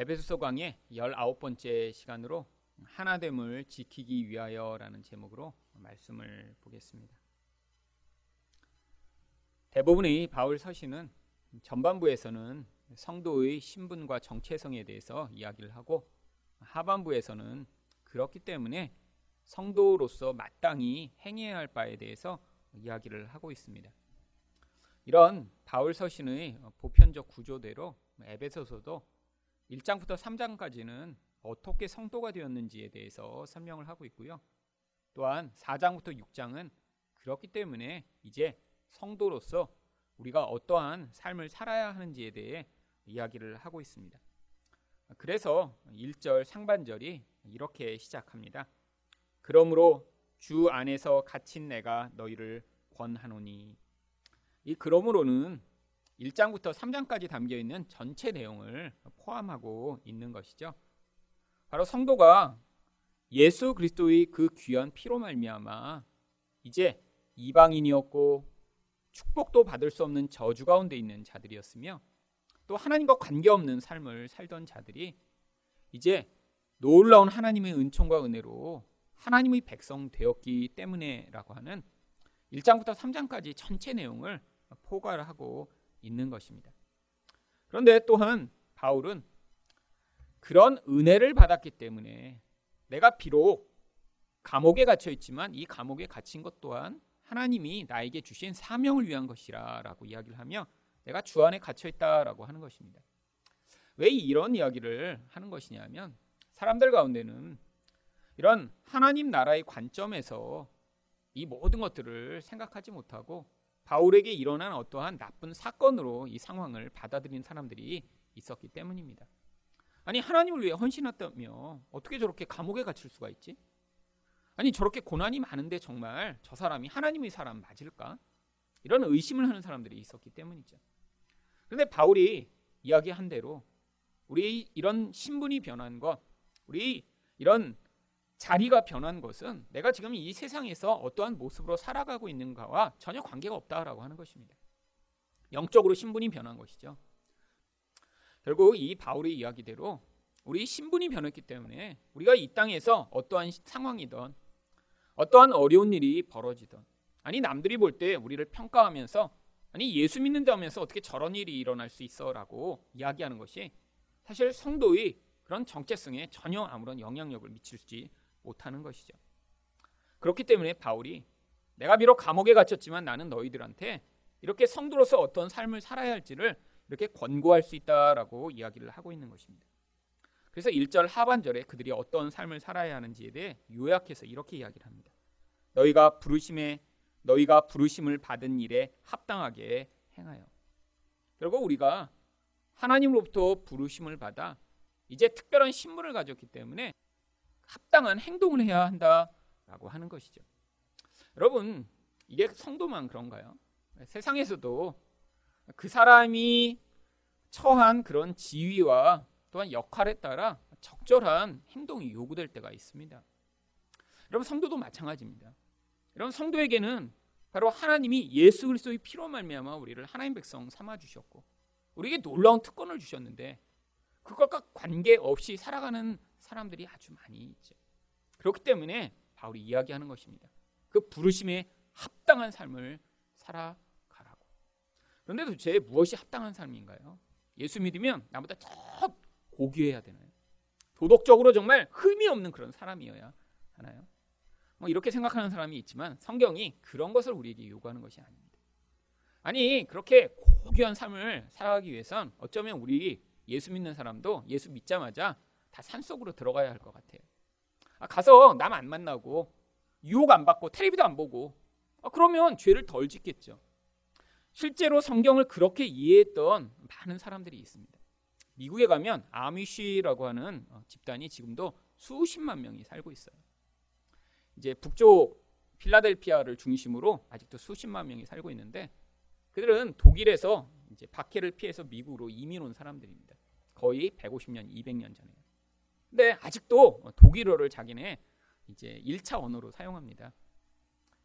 에베소서 강의 19번째 시간으로 하나됨을 지키기 위하여라는 제목으로 말씀을 보겠습니다. 대부분의 바울 서신은 전반부에서는 성도의 신분과 정체성에 대해서 이야기를 하고 하반부에서는 그렇기 때문에 성도로서 마땅히 행해야 할 바에 대해서 이야기를 하고 있습니다. 이런 바울 서신의 보편적 구조대로 에베소서도 1장부터 3장까지는 어떻게 성도가 되었는지에 대해서 설명을 하고 있고요. 또한 4장부터 6장은 그렇기 때문에 이제 성도로서 우리가 어떠한 삶을 살아야 하는지에 대해 이야기를 하고 있습니다. 그래서 1절 상반절이 이렇게 시작합니다. 그러므로 주 안에서 갇힌 내가 너희를 권하노니 이 그러므로는 1장부터 3장까지 담겨 있는 전체 내용을 포함하고 있는 것이죠. 바로 성도가 예수 그리스도의 그 귀한 피로 말미암아 이제 이방인이었고 축복도 받을 수 없는 저주 가운데 있는 자들이었으며 또 하나님과 관계없는 삶을 살던 자들이 이제 놀라운 하나님의 은총과 은혜로 하나님의 백성 되었기 때문에라고 하는 1장부터 3장까지 전체 내용을 포괄하고 있는 것입니다. 그런데 또한 바울은 그런 은혜를 받았기 때문에 내가 비록 감옥에 갇혀 있지만 이 감옥에 갇힌 것 또한 하나님이 나에게 주신 사명을 위한 것이라라고 이야기를 하며 내가 주 안에 갇혀 있다라고 하는 것입니다. 왜 이런 이야기를 하는 것이냐면 사람들 가운데는 이런 하나님 나라의 관점에서 이 모든 것들을 생각하지 못하고 바울에게 일어난 어떠한 나쁜 사건으로 이 상황을 받아들인 사람들이 있었기 때문입니다. 아니 하나님을 위해 헌신했다며 어떻게 저렇게 감옥에 갇힐 수가 있지? 아니 저렇게 고난이 많은데 정말 저 사람이 하나님의 사람 맞을까? 이런 의심을 하는 사람들이 있었기 때문이죠. 그런데 바울이 이야기한 대로 우리 이런 신분이 변한 것, 우리 이런 자리가 변한 것은 내가 지금 이 세상에서 어떠한 모습으로 살아가고 있는가와 전혀 관계가 없다라고 하는 것입니다. 영적으로 신분이 변한 것이죠. 결국 이 바울의 이야기대로 우리 신분이 변했기 때문에 우리가 이 땅에서 어떠한 상황이든 어떠한 어려운 일이 벌어지든 아니 남들이 볼 때 우리를 평가하면서 아니 예수 믿는다 하면서 어떻게 저런 일이 일어날 수 있어라고 이야기하는 것이 사실 성도의 그런 정체성에 전혀 아무런 영향력을 미칠지 못하는 것이죠. 그렇기 때문에 바울이 내가 비록 감옥에 갇혔지만 나는 너희들한테 이렇게 성도로서 어떤 삶을 살아야 할지를 이렇게 권고할 수 있다라고 이야기를 하고 있는 것입니다. 그래서 1절 하반절에 그들이 어떤 삶을 살아야 하는지에 대해 요약해서 이렇게 이야기를 합니다. 너희가 부르심에 너희가 부르심을 받은 일에 합당하게 행하여. 결국 우리가 하나님으로부터 부르심을 받아 이제 특별한 신분을 가졌기 때문에 합당한 행동을 해야 한다라고 하는 것이죠. 여러분, 이게 성도만 그런가요? 세상에서도 그 사람이 처한 그런 지위와 또한 역할에 따라 적절한 행동이 요구될 때가 있습니다. 여러분 성도도 마찬가지입니다. 여러분 성도에게는 바로 하나님이 예수 그리스도의 피로 말미암아 우리를 하나님 백성 삼아 주셨고 우리에게 놀라운 특권을 주셨는데 그것과 관계없이 살아가는 사람들이 아주 많이 있죠. 그렇기 때문에 바울이 이야기하는 것입니다. 그 부르심에 합당한 삶을 살아가라고. 그런데 도대체 무엇이 합당한 삶인가요? 예수 믿으면 나보다 더 고귀해야 되나요? 도덕적으로 정말 흠이 없는 그런 사람이어야 하나요? 뭐 이렇게 생각하는 사람이 있지만 성경이 그런 것을 우리에게 요구하는 것이 아닙니다. 아니 그렇게 고귀한 삶을 살아가기 위해선 어쩌면 우리 예수 믿는 사람도 예수 믿자마자 다 산속으로 들어가야 할 것 같아요. 아, 가서 남 안 만나고 유혹 안 받고 텔레비도 안 보고 아, 그러면 죄를 덜 짓겠죠. 실제로 성경을 그렇게 이해했던 많은 사람들이 있습니다. 미국에 가면 아미쉬라고 하는 어, 집단이 지금도 수십만 명이 살고 있어요. 이제 북쪽 필라델피아를 중심으로 아직도 수십만 명이 살고 있는데 그들은 독일에서 이제 박해를 피해서 미국으로 이민 온 사람들입니다. 거의 150년, 200년 전에. 근데 아직도 독일어를 자기네 이제 1차 언어로 사용합니다.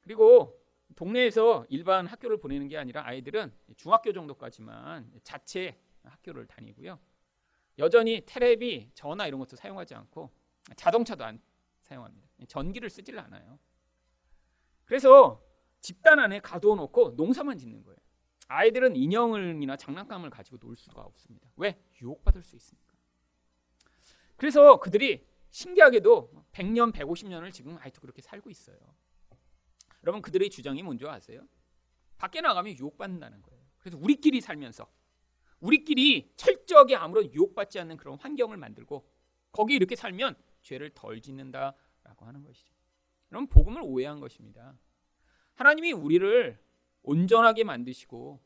그리고 동네에서 일반 학교를 보내는 게 아니라 아이들은 중학교 정도까지만 자체 학교를 다니고요. 여전히 테레비, 전화 이런 것도 사용하지 않고 자동차도 안 사용합니다. 전기를 쓰질 않아요. 그래서 집단 안에 가두어 놓고 농사만 짓는 거예요. 아이들은 인형을이나 장난감을 가지고 놀 수가 없습니다. 왜? 유혹받을 수 있으니까. 그래서 그들이 신기하게도 100년, 150년을 지금 아직도 그렇게 살고 있어요. 여러분 그들의 주장이 뭔지 아세요? 밖에 나가면 유혹받는다는 거예요. 그래서 우리끼리 살면서 우리끼리 철저하게 아무런 유혹받지 않는 그런 환경을 만들고 거기 이렇게 살면 죄를 덜 짓는다라고 하는 것이죠. 그럼 복음을 오해한 것입니다. 하나님이 우리를 온전하게 만드시고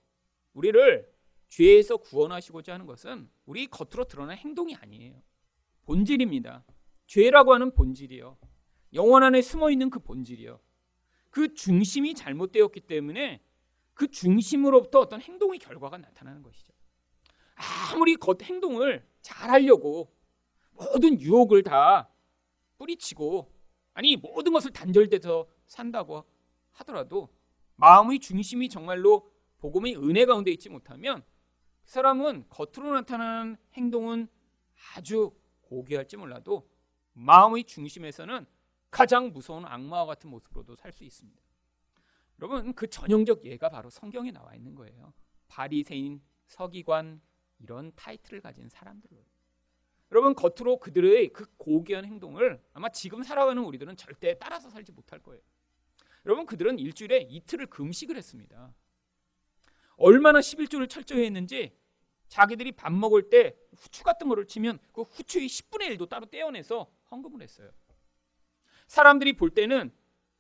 우리를 죄에서 구원하시고자 하는 것은 우리 겉으로 드러난 행동이 아니에요. 본질입니다. 죄라고 하는 본질이요. 영원 안에 숨어 있는 그 본질이요. 그 중심이 잘못되었기 때문에 그 중심으로부터 어떤 행동의 결과가 나타나는 것이죠. 아무리 겉 행동을 잘 하려고 모든 유혹을 다 뿌리치고 아니 모든 것을 단절돼서 산다고 하더라도 마음의 중심이 정말로 복음의 은혜 가운데 있지 못하면 그 사람은 겉으로 나타나는 행동은 아주 고귀할지 몰라도 마음의 중심에서는 가장 무서운 악마와 같은 모습으로도 살 수 있습니다. 여러분 그 전형적 예가 바로 성경에 나와 있는 거예요. 바리새인, 서기관 이런 타이틀을 가진 사람들로. 여러분 겉으로 그들의 그 고귀한 행동을 아마 지금 살아가는 우리들은 절대 따라서 살지 못할 거예요. 여러분 그들은 일주일에 이틀을 금식을 했습니다. 얼마나 11조를 철저히 했는지 자기들이 밥 먹을 때 후추 같은 거를 치면 그 후추의 10분의 1도 따로 떼어내서 헌금을 했어요. 사람들이 볼 때는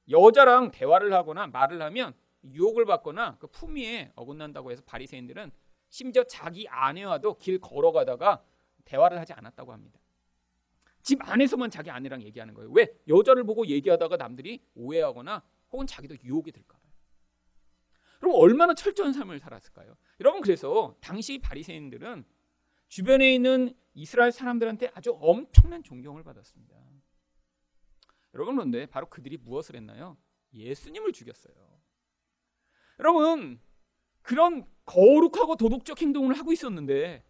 여자랑 대화를 하거나 말을 하면 유혹을 받거나 그 품위에 어긋난다고 해서 바리새인들은 심지어 자기 아내와도 길 걸어가다가 대화를 하지 않았다고 합니다. 집 안에서만 자기 아내랑 얘기하는 거예요. 왜? 여자를 보고 얘기하다가 남들이 오해하거나 혹은 자기도 유혹이 될까 봐요. 그럼 얼마나 철저한 삶을 살았을까요? 여러분 그래서 당시 바리새인들은 주변에 있는 이스라엘 사람들한테 아주 엄청난 존경을 받았습니다. 여러분 그런데 바로 그들이 무엇을 했나요? 예수님을 죽였어요. 여러분 그런 거룩하고 도덕적 행동을 하고 있었는데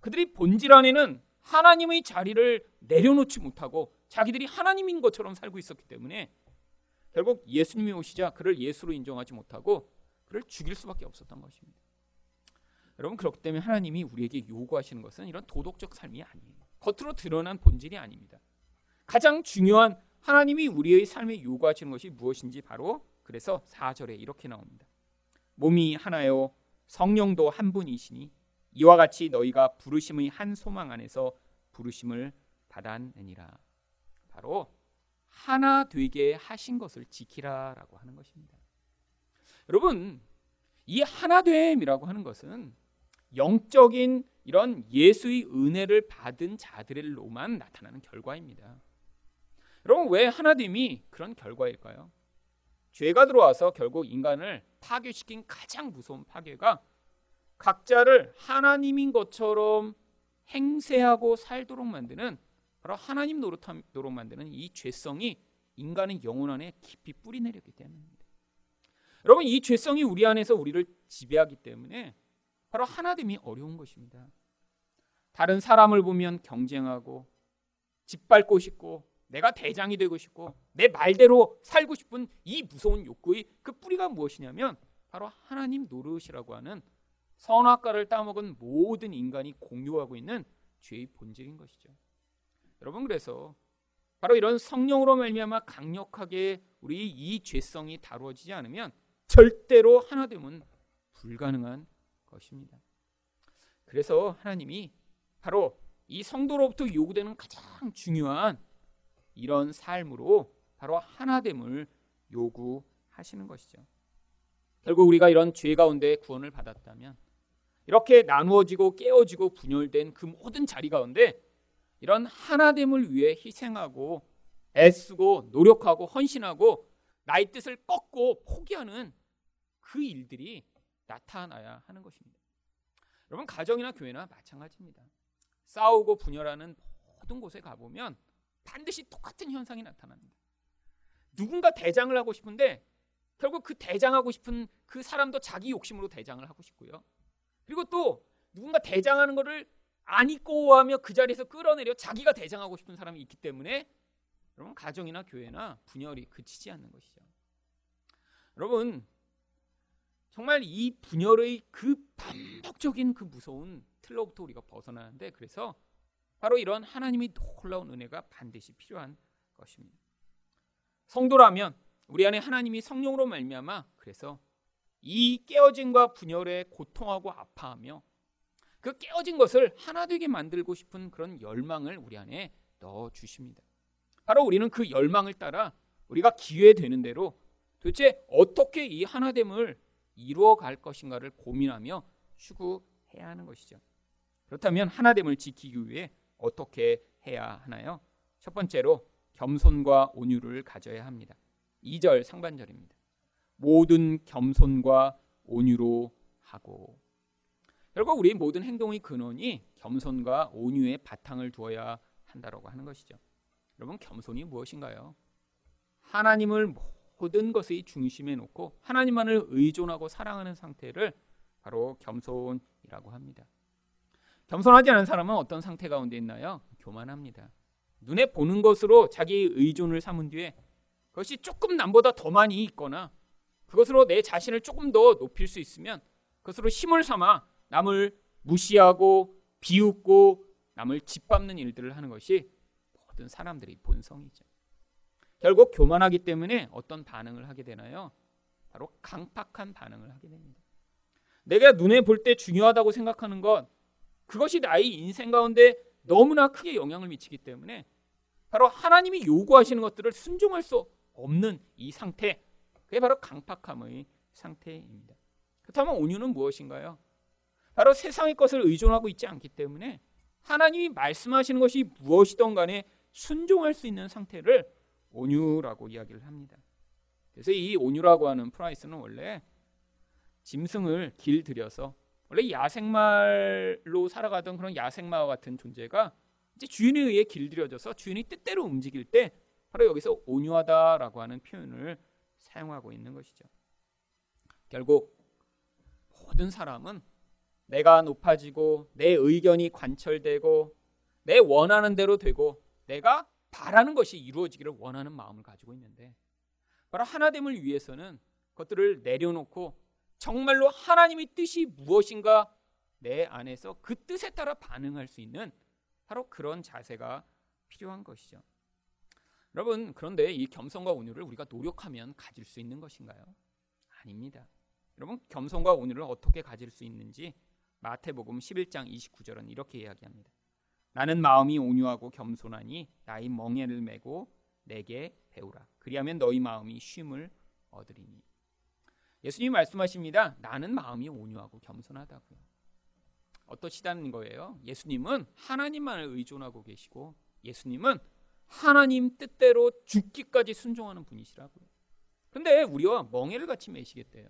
그들이 본질 안에는 하나님의 자리를 내려놓지 못하고 자기들이 하나님인 것처럼 살고 있었기 때문에 결국 예수님이 오시자 그를 예수로 인정하지 못하고 그를 죽일 수밖에 없었던 것입니다. 여러분 그렇기 때문에 하나님이 우리에게 요구하시는 것은 이런 도덕적 삶이 아니에요. 겉으로 드러난 본질이 아닙니다. 가장 중요한 하나님이 우리의 삶에 요구하시는 것이 무엇인지 바로 그래서 4절에 이렇게 나옵니다. 몸이 하나요 성령도 한 분이시니 이와 같이 너희가 부르심의 한 소망 안에서 부르심을 받았느니라. 바로 하나 되게 하신 것을 지키라라고 하는 것입니다. 여러분, 이 하나됨이라고 하는 것은 영적인 이런 예수의 은혜를 받은 자들로만 나타나는 결과입니다. 여러분, 왜 하나됨이 그런 결과일까요? 죄가 들어와서 결국 인간을 파괴시킨 가장 무서운 파괴가 각자를 하나님인 것처럼 행세하고 살도록 만드는 바로 하나님 노릇하도록 만드는 이 죄성이 인간의 영혼 안에 깊이 뿌리 내렸기 때문입니다. 여러분 이 죄성이 우리 안에서 우리를 지배하기 때문에 바로 하나됨이 어려운 것입니다. 다른 사람을 보면 경쟁하고 짓밟고 싶고 내가 대장이 되고 싶고 내 말대로 살고 싶은 이 무서운 욕구의 그 뿌리가 무엇이냐면 바로 하나님 노릇이라고 하는 선악과를 따먹은 모든 인간이 공유하고 있는 죄의 본질인 것이죠. 여러분 그래서 바로 이런 성령으로 말미암아 강력하게 우리 이 죄성이 다루어지지 않으면 절대로 하나됨은 불가능한 것입니다. 그래서 하나님이 바로 이 성도로부터 요구되는 가장 중요한 이런 삶으로 바로 하나됨을 요구하시는 것이죠. 결국 우리가 이런 죄 가운데 구원을 받았다면 이렇게 나누어지고 깨어지고 분열된 그 모든 자리 가운데 이런 하나됨을 위해 희생하고 애쓰고 노력하고 헌신하고 나의 뜻을 꺾고 포기하는 그 일들이 나타나야 하는 것입니다. 여러분 가정이나 교회나 마찬가지입니다. 싸우고 분열하는 모든 곳에 가보면 반드시 똑같은 현상이 나타납니다. 누군가 대장을 하고 싶은데 결국 그 대장하고 싶은 그 사람도 자기 욕심으로 대장을 하고 싶고요. 그리고 또 누군가 대장하는 것을 안 있고 하며 그 자리에서 끌어내려 자기가 대장하고 싶은 사람이 있기 때문에 여러분 가정이나 교회나 분열이 그치지 않는 것이죠. 여러분 정말 이 분열의 그 반복적인 그 무서운 틀로부터 우리가 벗어나는데 그래서 바로 이런 하나님의 놀라운 은혜가 반드시 필요한 것입니다. 성도라면 우리 안에 하나님이 성령으로 말미암아 그래서 이 깨어짐과 분열에 고통하고 아파하며 그 깨어진 것을 하나 되게 만들고 싶은 그런 열망을 우리 안에 넣어 주십니다. 바로 우리는 그 열망을 따라 우리가 기회 되는 대로 도대체 어떻게 이 하나됨을 이루어 갈 것인가를 고민하며 추구해야 하는 것이죠. 그렇다면 하나됨을 지키기 위해 어떻게 해야 하나요? 첫 번째로 겸손과 온유를 가져야 합니다. 2절 상반절입니다. 모든 겸손과 온유로 하고 결국 우리 모든 행동의 근원이 겸손과 온유의 바탕을 두어야 한다라고 하는 것이죠. 여러분 겸손이 무엇인가요? 하나님을 모든 것의 중심에 놓고 하나님만을 의존하고 사랑하는 상태를 바로 겸손이라고 합니다. 겸손하지 않은 사람은 어떤 상태 가운데 있나요? 교만합니다. 눈에 보는 것으로 자기 의존을 삼은 뒤에 그것이 조금 남보다 더 많이 있거나 그것으로 내 자신을 조금 더 높일 수 있으면 그것으로 힘을 삼아 남을 무시하고 비웃고 남을 짓밟는 일들을 하는 것이 모든 사람들의 본성이죠. 결국 교만하기 때문에 어떤 반응을 하게 되나요? 바로 강팍한 반응을 하게 됩니다. 내가 눈에 볼 때 중요하다고 생각하는 것 그것이 나의 인생 가운데 너무나 크게 영향을 미치기 때문에 바로 하나님이 요구하시는 것들을 순종할 수 없는 이 상태 그게 바로 강팍함의 상태입니다. 그렇다면 온유는 무엇인가요? 바로 세상의 것을 의존하고 있지 않기 때문에 하나님이 말씀하시는 것이 무엇이든 간에 순종할 수 있는 상태를 온유라고 이야기를 합니다. 그래서 이 온유라고 하는 프라이스는 원래 짐승을 길들여서 원래 야생말로 살아가던 그런 야생마와 같은 존재가 이제 주인에 의해 길들여져서 주인이 뜻대로 움직일 때 바로 여기서 온유하다라고 하는 표현을 사용하고 있는 것이죠. 결국 모든 사람은 내가 높아지고 내 의견이 관철되고 내 원하는 대로 되고 내가 바라는 것이 이루어지기를 원하는 마음을 가지고 있는데 바로 하나됨을 위해서는 그것들을 내려놓고 정말로 하나님의 뜻이 무엇인가 내 안에서 그 뜻에 따라 반응할 수 있는 바로 그런 자세가 필요한 것이죠. 여러분, 그런데 이 겸손과 온유를 우리가 노력하면 가질 수 있는 것인가요? 아닙니다. 여러분, 겸손과 온유를 어떻게 가질 수 있는지 마태복음 11장 29절은 이렇게 이야기합니다. 나는 마음이 온유하고 겸손하니 나의 멍에를 메고 내게 배우라. 그리하면 너희 마음이 쉼을 얻으리니. 예수님이 말씀하십니다. 나는 마음이 온유하고 겸손하다고요. 어떠시다는 거예요? 예수님은 하나님만을 의존하고 계시고 예수님은 하나님 뜻대로 죽기까지 순종하는 분이시라고요. 근데 우리와 멍에를 같이 매시겠대요.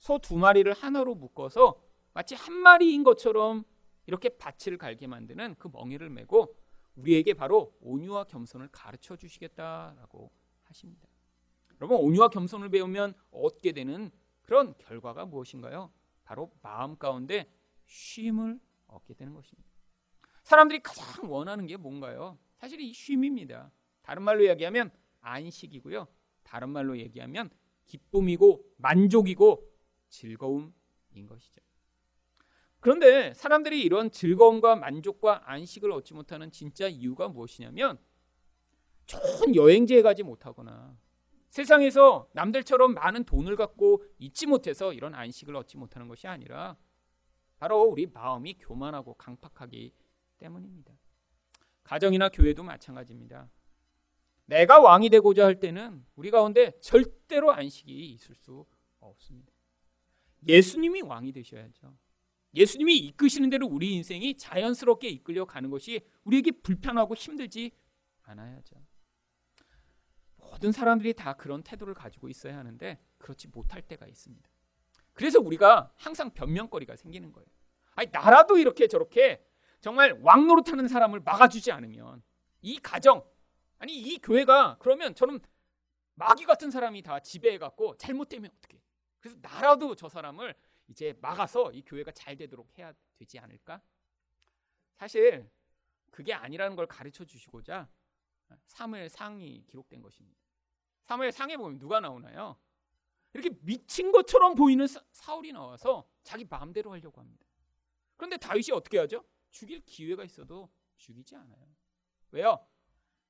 소 두 마리를 하나로 묶어서 마치 한 마리인 것처럼 이렇게 밭을 갈게 만드는 그 멍에를 메고 우리에게 바로 온유와 겸손을 가르쳐 주시겠다라고 하십니다. 여러분 온유와 겸손을 배우면 얻게 되는 그런 결과가 무엇인가요? 바로 마음 가운데 쉼을 얻게 되는 것입니다. 사람들이 가장 원하는 게 뭔가요? 사실 이 쉼입니다. 다른 말로 이야기하면 안식이고요. 다른 말로 얘기하면 기쁨이고 만족이고 즐거움인 것이죠. 그런데 사람들이 이런 즐거움과 만족과 안식을 얻지 못하는 진짜 이유가 무엇이냐면 좋은 여행지에 가지 못하거나 세상에서 남들처럼 많은 돈을 갖고 있지 못해서 이런 안식을 얻지 못하는 것이 아니라 바로 우리 마음이 교만하고 강팍하기 때문입니다. 가정이나 교회도 마찬가지입니다. 내가 왕이 되고자 할 때는 우리 가운데 절대로 안식이 있을 수 없습니다. 예수님이 왕이 되셔야죠. 예수님이 이끄시는 대로 우리 인생이 자연스럽게 이끌려 가는 것이 우리에게 불편하고 힘들지 않아야죠. 모든 사람들이 다 그런 태도를 가지고 있어야 하는데 그렇지 못할 때가 있습니다. 그래서 우리가 항상 변명거리가 생기는 거예요. 아니 나라도 이렇게 저렇게 정말 왕노릇하는 사람을 막아주지 않으면 이 가정 아니 이 교회가 그러면 저는 마귀 같은 사람이 다 지배해 갖고 잘못되면 어떻게? 그래서 나라도 저 사람을 이제 막아서 이 교회가 잘 되도록 해야 되지 않을까? 사실 그게 아니라는 걸 가르쳐 주시고자 사무엘 상이 기록된 것입니다. 사무엘 상에 보면 누가 나오나요? 이렇게 미친 것처럼 보이는 사울이 나와서 자기 마음대로 하려고 합니다. 그런데 다윗이 어떻게 하죠? 죽일 기회가 있어도 죽이지 않아요. 왜요?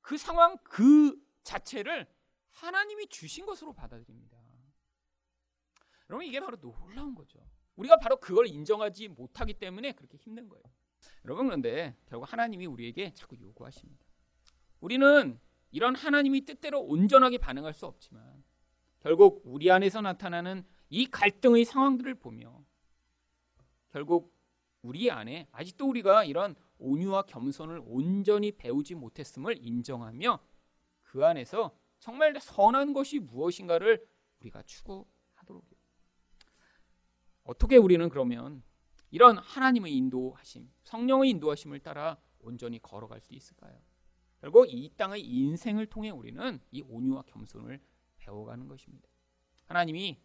그 상황 그 자체를 하나님이 주신 것으로 받아들입니다. 여러분 이게 바로 놀라운 거죠. 우리가 바로 그걸 인정하지 못하기 때문에 그렇게 힘든 거예요. 여러분 그런데 결국 하나님이 우리에게 자꾸 요구하십니다. 우리는 이런 하나님이 뜻대로 온전하게 반응할 수 없지만 결국 우리 안에서 나타나는 이 갈등의 상황들을 보며 결국 우리 안에 아직도 우리가 이런 온유와 겸손을 온전히 배우지 못했음을 인정하며 그 안에서 정말 선한 것이 무엇인가를 우리가 해요. 어떻게 우리는 그러면 이런 하나님의 인도하심, 성령의 인도하심을 따라 온전히 걸어갈 수 있을까요? 결국 이 땅의 인생을 통해 우리는 이 온유와 겸손을 배워가는 것입니다. 하나님이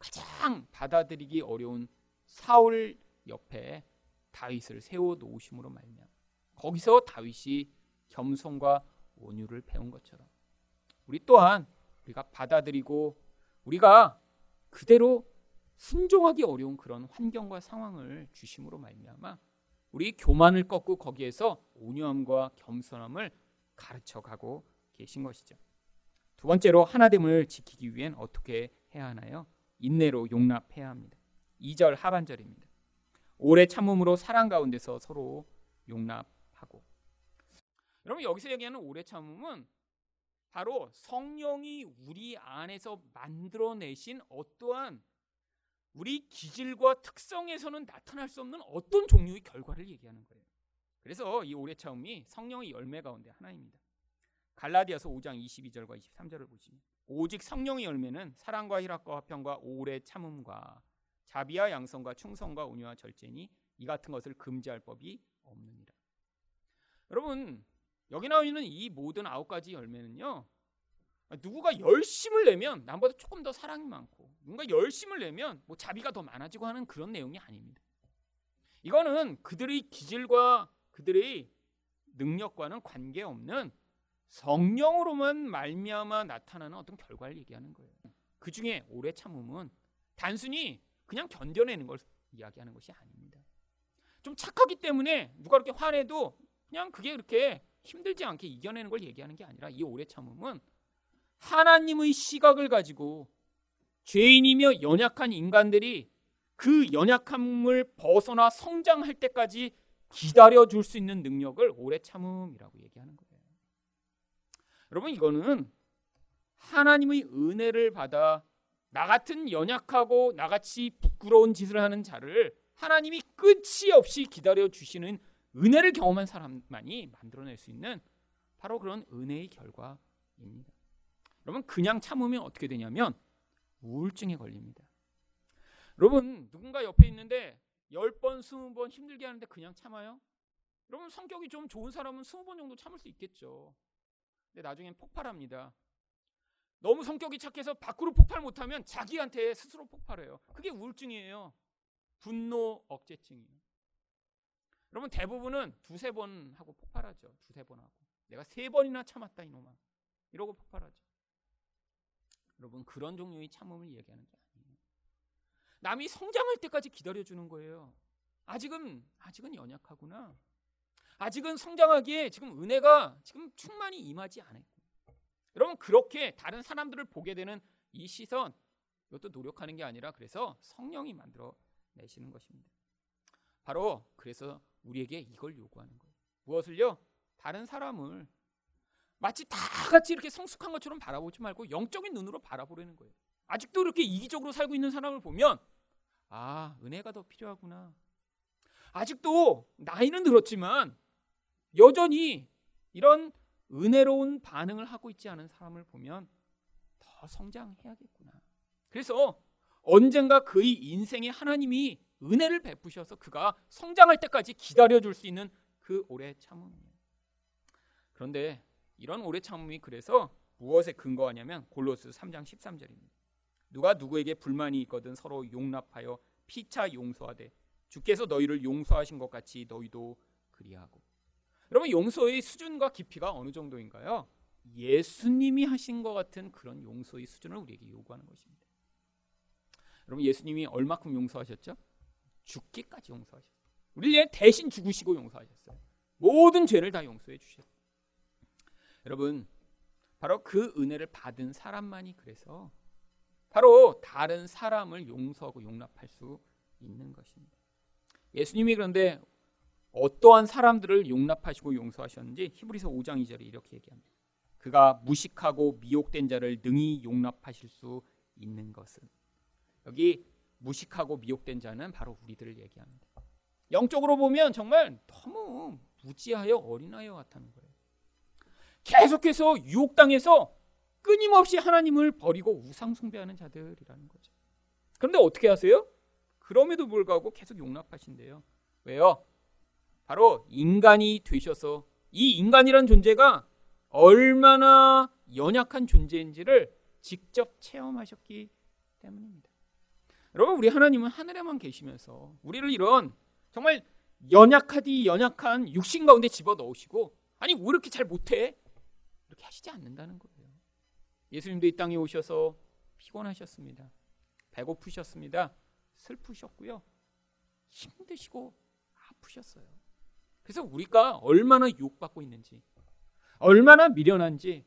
가장 받아들이기 어려운 사울 옆에 다윗을 세워 놓으심으로 말미암아 거기서 다윗이 겸손과 온유를 배운 것처럼 우리 또한 우리가 받아들이고 우리가 그대로 순종하기 어려운 그런 환경과 상황을 주심으로 말미암아 우리 교만을 꺾고 거기에서 온유함과 겸손함을 가르쳐 가고 계신 것이죠. 두 번째로 하나됨을 지키기 위hen 어떻게 해야 하나요? 인내로 용납해야 합니다. 2절 하반절입니다. 오래 참음으로 사랑 가운데서 서로 용납하고. 여러분 여기서 얘기하는 오래 참음은 바로 성령이 우리 안에서 만들어내신 어떠한 우리 기질과 특성에서는 나타날 수 없는 어떤 종류의 결과를 얘기하는 거예요. 그래서 이 오래 참음이 성령의 열매 가운데 하나입니다. 갈라디아서 5장 22절과 23절을 보시면 오직 성령의 열매는 사랑과 희락과 화평과 오래 참음과 자비와 양성과 충성과 온유와 절제니 이 같은 것을 금지할 법이 없느니라. 여러분 여기 나와 있는 이 모든 아홉 가지 열매는요. 누구가 열심을 내면 남보다 조금 더 사랑이 많고 누군가 열심을 내면 뭐 자비가 더 많아지고 하는 그런 내용이 아닙니다. 이거는 그들의 기질과 그들의 능력과는 관계없는 성령으로만 말미암아 나타나는 어떤 결과를 얘기하는 거예요. 그 중에 오래 참음은 단순히 그냥 견뎌내는 걸 이야기하는 것이 아닙니다. 좀 착하기 때문에 누가 그렇게 화내도 그냥 그게 그렇게 힘들지 않게 이겨내는 걸 얘기하는 게 아니라 이 오래 참음은 하나님의 시각을 가지고 죄인이며 연약한 인간들이 그 연약함을 벗어나 성장할 때까지 기다려 줄 수 있는 능력을 오래 참음이라고 얘기하는 거예요. 여러분 이거는 하나님의 은혜를 받아 나 같은 연약하고 나같이 부끄러운 짓을 하는 자를 하나님이 끝이 없이 기다려 주시는 은혜를 경험한 사람만이 만들어낼 수 있는 바로 그런 은혜의 결과입니다. 여러분 그냥 참으면 어떻게 되냐면 우울증에 걸립니다. 여러분 누군가 옆에 있는데 10번, 20번 힘들게 하는데 그냥 참아요? 여러분 성격이 좀 좋은 사람은 20번 정도 참을 수 있겠죠. 근데 나중엔 폭발합니다. 너무 성격이 착해서 밖으로 폭발 못하면 자기한테 스스로 폭발해요. 그게 우울증이에요. 분노 억제증이에요. 여러분 대부분은 두세 번 하고 폭발하죠. 두세 번 하고. 내가 세 번이나 참았다 이놈아. 이러고 폭발하죠. 여러분 그런 종류의 참음을 얘기하는 게 아니에요. 남이 성장할 때까지 기다려주는 거예요. 아직은 아직은 연약하구나. 아직은 성장하기에 지금 은혜가 지금 충만히 임하지 않았고 여러분 그렇게 다른 사람들을 보게 되는 이 시선 이것도 노력하는 게 아니라 그래서 성령이 만들어 내시는 것입니다. 바로 그래서 우리에게 이걸 요구하는 거예요. 무엇을요? 다른 사람을 마치 다 같이 이렇게 성숙한 것처럼 바라보지 말고 영적인 눈으로 바라보려는 거예요. 아직도 이렇게 이기적으로 살고 있는 사람을 보면 아 은혜가 더 필요하구나. 아직도 나이는 들었지만 여전히 이런 은혜로운 반응을 하고 있지 않은 사람을 보면 더 성장해야겠구나. 그래서 언젠가 그의 인생에 하나님이 은혜를 베푸셔서 그가 성장할 때까지 기다려 줄 수 있는 그 오래 참음이에요. 그런데 이런 오래 참음이 그래서 무엇에 근거하냐면 골로스 3장 13절입니다. 누가 누구에게 불만이 있거든 서로 용납하여 피차 용서하되 주께서 너희를 용서하신 것 같이 너희도 그리하고. 여러분 용서의 수준과 깊이가 어느 정도인가요? 예수님이 하신 것 같은 그런 용서의 수준을 우리에게 요구하는 것입니다. 여러분 예수님이 얼마큼 용서하셨죠? 죽기까지 용서하셨어요. 우리를 대신 죽으시고 용서하셨어요. 모든 죄를 다 용서해 주셨어요. 여러분 바로 그 은혜를 받은 사람만이 그래서 바로 다른 사람을 용서하고 용납할 수 있는 것입니다. 예수님이 그런데 어떠한 사람들을 용납하시고 용서하셨는지 히브리서 5장 2절에 이렇게 얘기합니다. 그가 무식하고 미혹된 자를 능히 용납하실 수 있는 것은 여기 무식하고 미혹된 자는 바로 우리들을 얘기합니다. 영적으로 보면 정말 너무 무지하여 어린아이와 같다는 거예요. 계속해서 유혹당해서 끊임없이 하나님을 버리고 우상 숭배하는 자들이라는 거죠. 그런데 어떻게 하세요? 그럼에도 불구하고 계속 용납하신대요. 왜요? 바로 인간이 되셔서 이 인간이란 존재가 얼마나 연약한 존재인지를 직접 체험하셨기 때문입니다. 여러분 우리 하나님은 하늘에만 계시면서 우리를 이런 정말 연약하디 연약한 육신 가운데 집어 넣으시고 아니 왜 이렇게 잘 못해? 이렇게 하시지 않는다는 거예요. 예수님도 이 땅에 오셔서 피곤하셨습니다. 배고프셨습니다. 슬프셨고요. 힘드시고 아프셨어요. 그래서 우리가 얼마나 유혹받고 있는지, 얼마나 미련한지,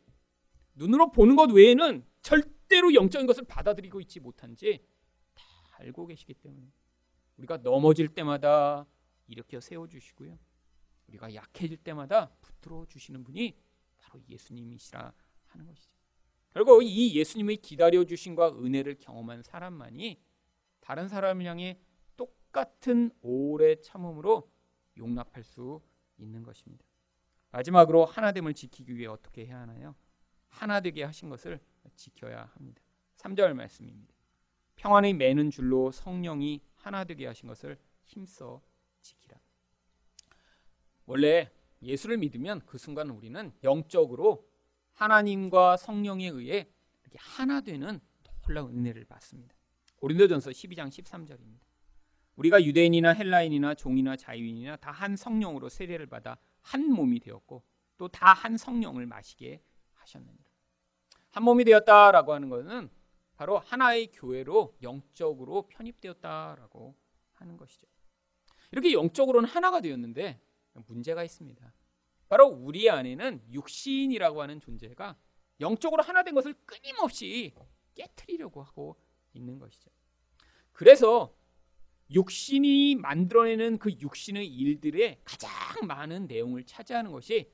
눈으로 보는 것 외에는 절대로 영적인 것을 받아들이고 있지 못한지 다 알고 계시기 때문에 우리가 넘어질 때마다 일으켜 세워주시고요. 우리가 약해질 때마다 붙들어 주시는 분이 바로 예수님이시라 하는 것이죠. 결국 이 예수님의 기다려 주심과 은혜를 경험한 사람만이 다른 사람을 향해 똑같은 오래 참음으로 용납할 수 있는 것입니다. 마지막으로 하나됨을 지키기 위해 어떻게 해야 하나요? 하나 되게 하신 것을 지켜야 합니다. 3절 말씀입니다. 평안의 매는 줄로 성령이 하나 되게 하신 것을 힘써 지키라. 원래 예수를 믿으면 그 순간 우리는 영적으로 하나님과 성령에 의해 하나 되는 놀라운 은혜를 받습니다. 고린도전서 12장 13절입니다. 우리가 유대인이나 헬라인이나 종이나 자유인이나 다 한 성령으로 세례를 받아 한 몸이 되었고 또 다 한 성령을 마시게 하셨느니라. 한 몸이 되었다라고 하는 것은 바로 하나의 교회로 영적으로 편입되었다라고 하는 것이죠. 이렇게 영적으로는 하나가 되었는데 문제가 있습니다. 바로 우리 안에는 육신이라고 하는 존재가 영적으로 하나 된 것을 끊임없이 깨뜨리려고 하고 있는 것이죠. 그래서 육신이 만들어내는 그 육신의 일들의 가장 많은 내용을 차지하는 것이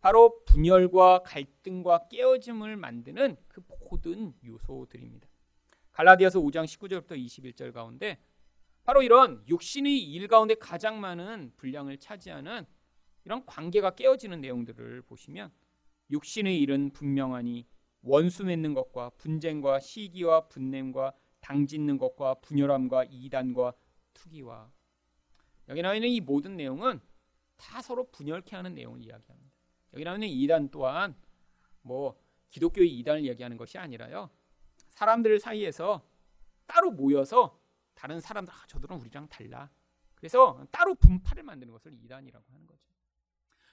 바로 분열과 갈등과 깨어짐을 만드는 그 모든 요소들입니다. 갈라디아서 5장 19절부터 21절 가운데 바로 이런 육신의 일 가운데 가장 많은 분량을 차지하는 이런 관계가 깨어지는 내용들을 보시면 육신의 일은 분명하니 원수 맺는 것과 분쟁과 시기와 분냄과 당짓는 것과 분열함과 이단과 투기와 여기 나와 있는 이 모든 내용은 다 서로 분열케 하는 내용을 이야기합니다. 여기 나와 있는 이단 또한 뭐 기독교의 이단을 얘기하는 것이 아니라요. 사람들 사이에서 따로 모여서 다른 사람들 아, 저들은 우리랑 달라. 그래서 따로 분파를 만드는 것을 이단이라고 하는 거죠.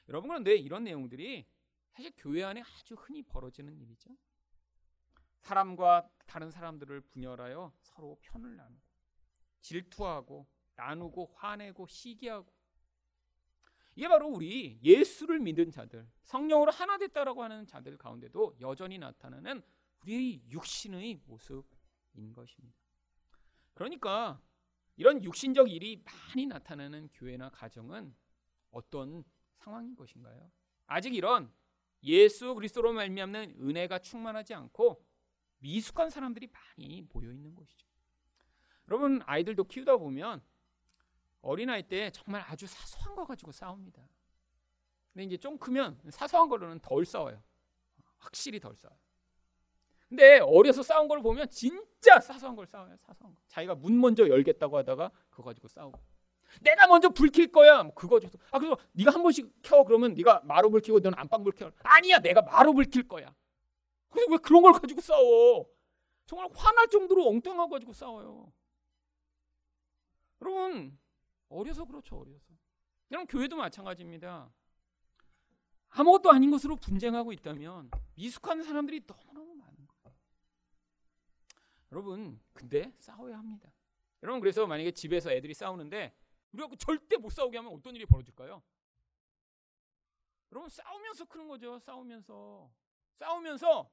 여러분 그런데 이런 내용들이 사실 교회 안에 아주 흔히 벌어지는 일이죠. 사람과 다른 사람들을 분열하여 서로 편을 나누고 질투하고 나누고 화내고 시기하고 이게 바로 우리 예수를 믿은 자들, 성령으로 하나 됐다라고 하는 자들 가운데도 여전히 나타나는 우리의 육신의 모습인 것입니다. 그러니까 이런 육신적 일이 많이 나타나는 교회나 가정은 어떤 상황인 것인가요? 아직 이런 예수 그리스도로 말미암는 은혜가 충만하지 않고 미숙한 사람들이 많이 모여 있는 곳이죠. 여러분 아이들도 키우다 보면 어린아이 때 정말 아주 사소한 거 가지고 싸웁니다. 근데 이제 좀 크면 사소한 걸로는 덜 싸워요. 확실히 덜 싸워요. 근데 어려서 싸운 걸 보면 진짜 사소한 걸 싸워요. 사소한 거. 자기가 문 먼저 열겠다고 하다가 그거 가지고 싸우고. 내가 먼저 불 킬 거야. 뭐 그거 줘서 아 그래서 네가 한 번씩 켜 그러면 네가 마루 불 켜고 너는 안방 불 켜. 아니야 내가 마루 불 킬 거야. 그래서 왜 그런 걸 가지고 싸워? 정말 화날 정도로 엉뚱한 거 가지고 싸워요. 여러분 어려서 그렇죠 어려서. 그럼 교회도 마찬가지입니다. 아무것도 아닌 것으로 분쟁하고 있다면 미숙한 사람들이 거예요. 여러분, 근데 싸워야 합니다. 여러분 그래서 만약에 집에서 애들이 싸우는데 우리가 절대 못 싸우게 하면 어떤 일이 벌어질까요? 여러분 싸우면서 크는 거죠. 싸우면서 싸우면서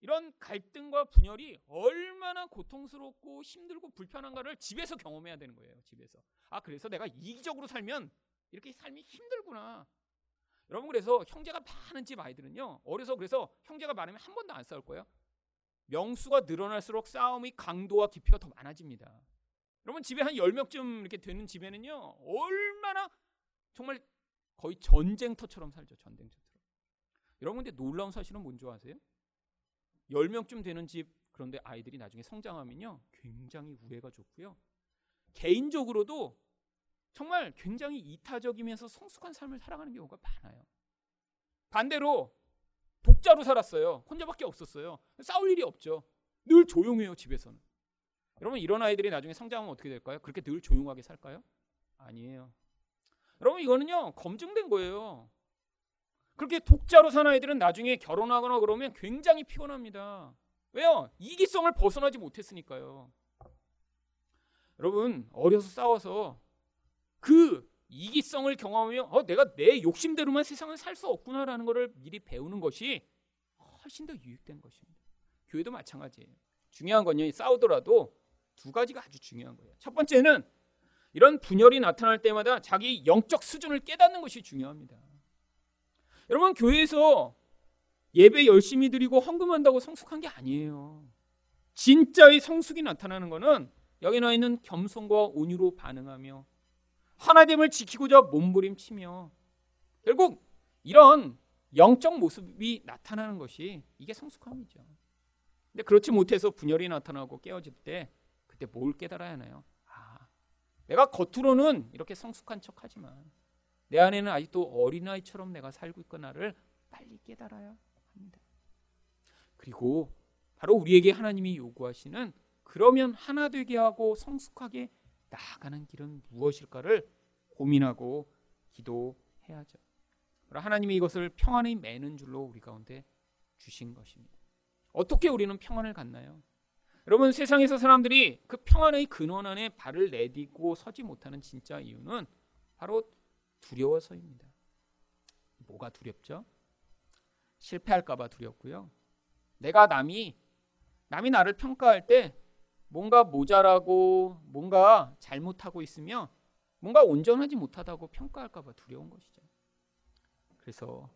이런 갈등과 분열이 얼마나 고통스럽고 힘들고 불편한가를 집에서 경험해야 되는 거예요. 집에서. 아 그래서 내가 이기적으로 살면 이렇게 삶이 힘들구나. 여러분 그래서 형제가 많은 집 아이들은요. 어려서 그래서 형제가 많으면 한 번도 안 싸울 거예요. 명수가 늘어날수록 싸움의 강도와 깊이가 더 많아집니다. 여러분 집에 한 10명쯤 이렇게 되는 집에는요. 얼마나 정말 거의 전쟁터처럼 살죠. 전쟁터처럼. 여러분 근데 놀라운 사실은 뭔지 아세요? 10명쯤 되는 집 그런데 아이들이 나중에 성장하면요. 굉장히 우애가 좋고요. 개인적으로도 정말 굉장히 이타적이면서 성숙한 삶을 살아가는 경우가 많아요. 반대로 독자로 살았어요. 혼자밖에 없었어요. 싸울 일이 없죠. 늘 조용해요, 집에서는. 여러분 이런 아이들이 나중에 성장하면 어떻게 될까요? 그렇게 늘 조용하게 살까요? 아니에요. 여러분 이거는요 검증된 거예요. 그렇게 독자로 산 아이들은 나중에 결혼하거나 그러면 굉장히 피곤합니다. 왜요? 이기성을 벗어나지 못했으니까요. 여러분 어려서 싸워서 그 이기성을 경험하며 어, 내가 내 욕심대로만 세상을 살 수 없구나라는 것을 미리 배우는 것이 훨씬 더 유익된 것입니다. 교회도 마찬가지예요. 중요한 건요 싸우더라도 두 가지가 아주 중요한 거예요. 첫 번째는 이런 분열이 나타날 때마다 자기 영적 수준을 깨닫는 것이 중요합니다. 여러분 교회에서 예배 열심히 드리고 헌금한다고 성숙한 게 아니에요. 진짜의 성숙이 나타나는 것은 여기 나와 있는 겸손과 온유로 반응하며 하나됨을 지키고자 몸부림치며 결국 이런 영적 모습이 나타나는 것이 이게 성숙함이죠. 근데 그렇지 못해서 분열이 나타나고 깨어질 때 그때 뭘 깨달아야 하나요? 아, 내가 겉으로는 이렇게 성숙한 척하지만 내 안에는 아직도 어린아이처럼 내가 살고 있거나를 빨리 깨달아야 합니다. 그리고 바로 우리에게 하나님이 요구하시는 그러면 하나 되게 하고 성숙하게 나아가는 길은 무엇일까를 고민하고 기도해야죠. 하나님이 이것을 평안의 매는 줄로 우리 가운데 주신 것입니다. 어떻게 우리는 평안을 갖나요? 여러분 세상에서 사람들이 그 평안의 근원 안에 발을 내딛고 서지 못하는 진짜 이유는 바로 두려워서입니다. 뭐가 두렵죠? 실패할까봐 두렵고요. 내가 남이 남이 나를 평가할 때 뭔가 모자라고 뭔가 잘못하고 있으면 뭔가 온전하지 못하다고 평가할까봐 두려운 것이죠. 그래서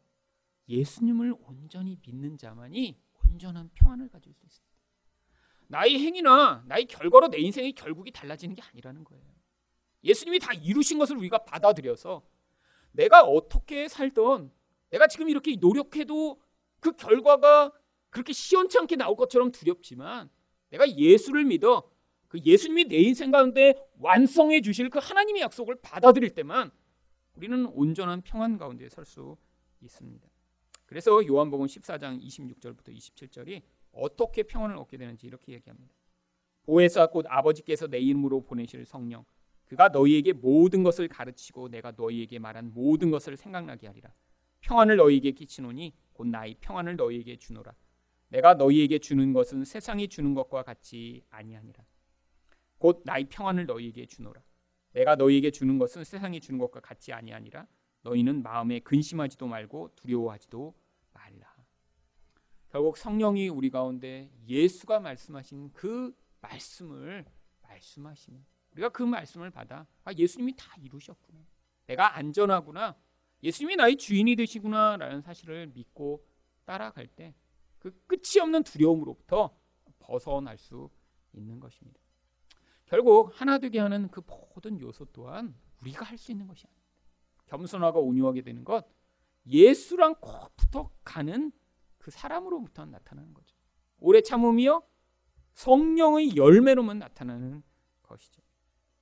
예수님을 온전히 믿는 자만이 온전한 평안을 가질 수 있습니다. 나의 행위나 나의 결과로 내 인생의 결국이 달라지는 게 아니라는 거예요. 예수님이 다 이루신 것을 우리가 받아들여서 내가 어떻게 살던 내가 지금 이렇게 노력해도 그 결과가 그렇게 시원치 않게 나올 것처럼 두렵지만 내가 예수를 믿어 그 예수님이 내 인생 가운데 완성해 주실 그 하나님의 약속을 받아들일 때만 우리는 온전한 평안 가운데 설 수 있습니다. 그래서 요한복음 14장 26절부터 27절이 어떻게 평안을 얻게 되는지 이렇게 얘기합니다. 보혜사 곧 아버지께서 내 이름으로 보내실 성령 그가 너희에게 모든 것을 가르치고 내가 너희에게 말한 모든 것을 생각나게 하리라. 평안을 너희에게 끼치노니 곧 나의 평안을 너희에게 주노라. 내가 너희에게 주는 것은 세상이 주는 것과 같이 아니하니라. 곧 나의 평안을 너희에게 주노라. 내가 너희에게 주는 것은 세상이 주는 것과 같이 아니하니라. 너희는 마음에 근심하지도 말고 두려워하지도 말라. 결국 성령이 우리 가운데 예수가 말씀하신 그 말씀을 말씀하시는 우리가 그 말씀을 받아 아 예수님이 다 이루셨구나. 내가 안전하구나. 예수님이 나의 주인이 되시구나라는 사실을 믿고 따라갈 때 그 끝이 없는 두려움으로부터 벗어날 수 있는 것입니다. 결국 하나 되게 하는 그 모든 요소 또한 우리가 할 수 있는 것이 아닙니다. 겸손하고 온유하게 되는 것 예수랑 꼭 붙어 가는 그 사람으로부터 나타나는 거죠. 오래 참음이요 성령의 열매로만 나타나는 것이죠.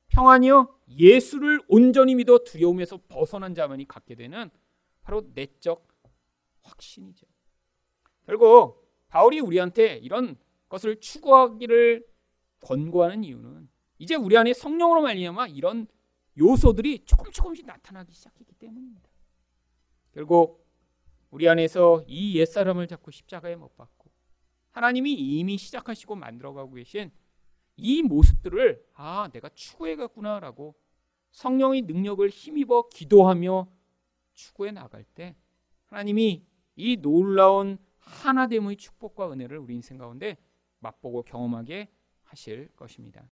평안이요 예수를 온전히 믿어 두려움에서 벗어난 자만이 갖게 되는 바로 내적 확신이죠. 결국 바울이 우리한테 이런 것을 추구하기를 권고하는 이유는 이제 우리 안에 성령으로 말미암아 이런 요소들이 조금 조금씩 나타나기 시작했기 때문입니다. 결국 우리 안에서 이 옛사람을 잡고 십자가에 못 박고 하나님이 이미 시작하시고 만들어가고 계신 이 모습들을 아 내가 추구해갔구나라고 성령의 능력을 힘입어 기도하며 추구해 나갈 때 하나님이 이 놀라운 하나됨의 축복과 은혜를 우리 인생 가운데 맛보고 경험하게 하실 것입니다.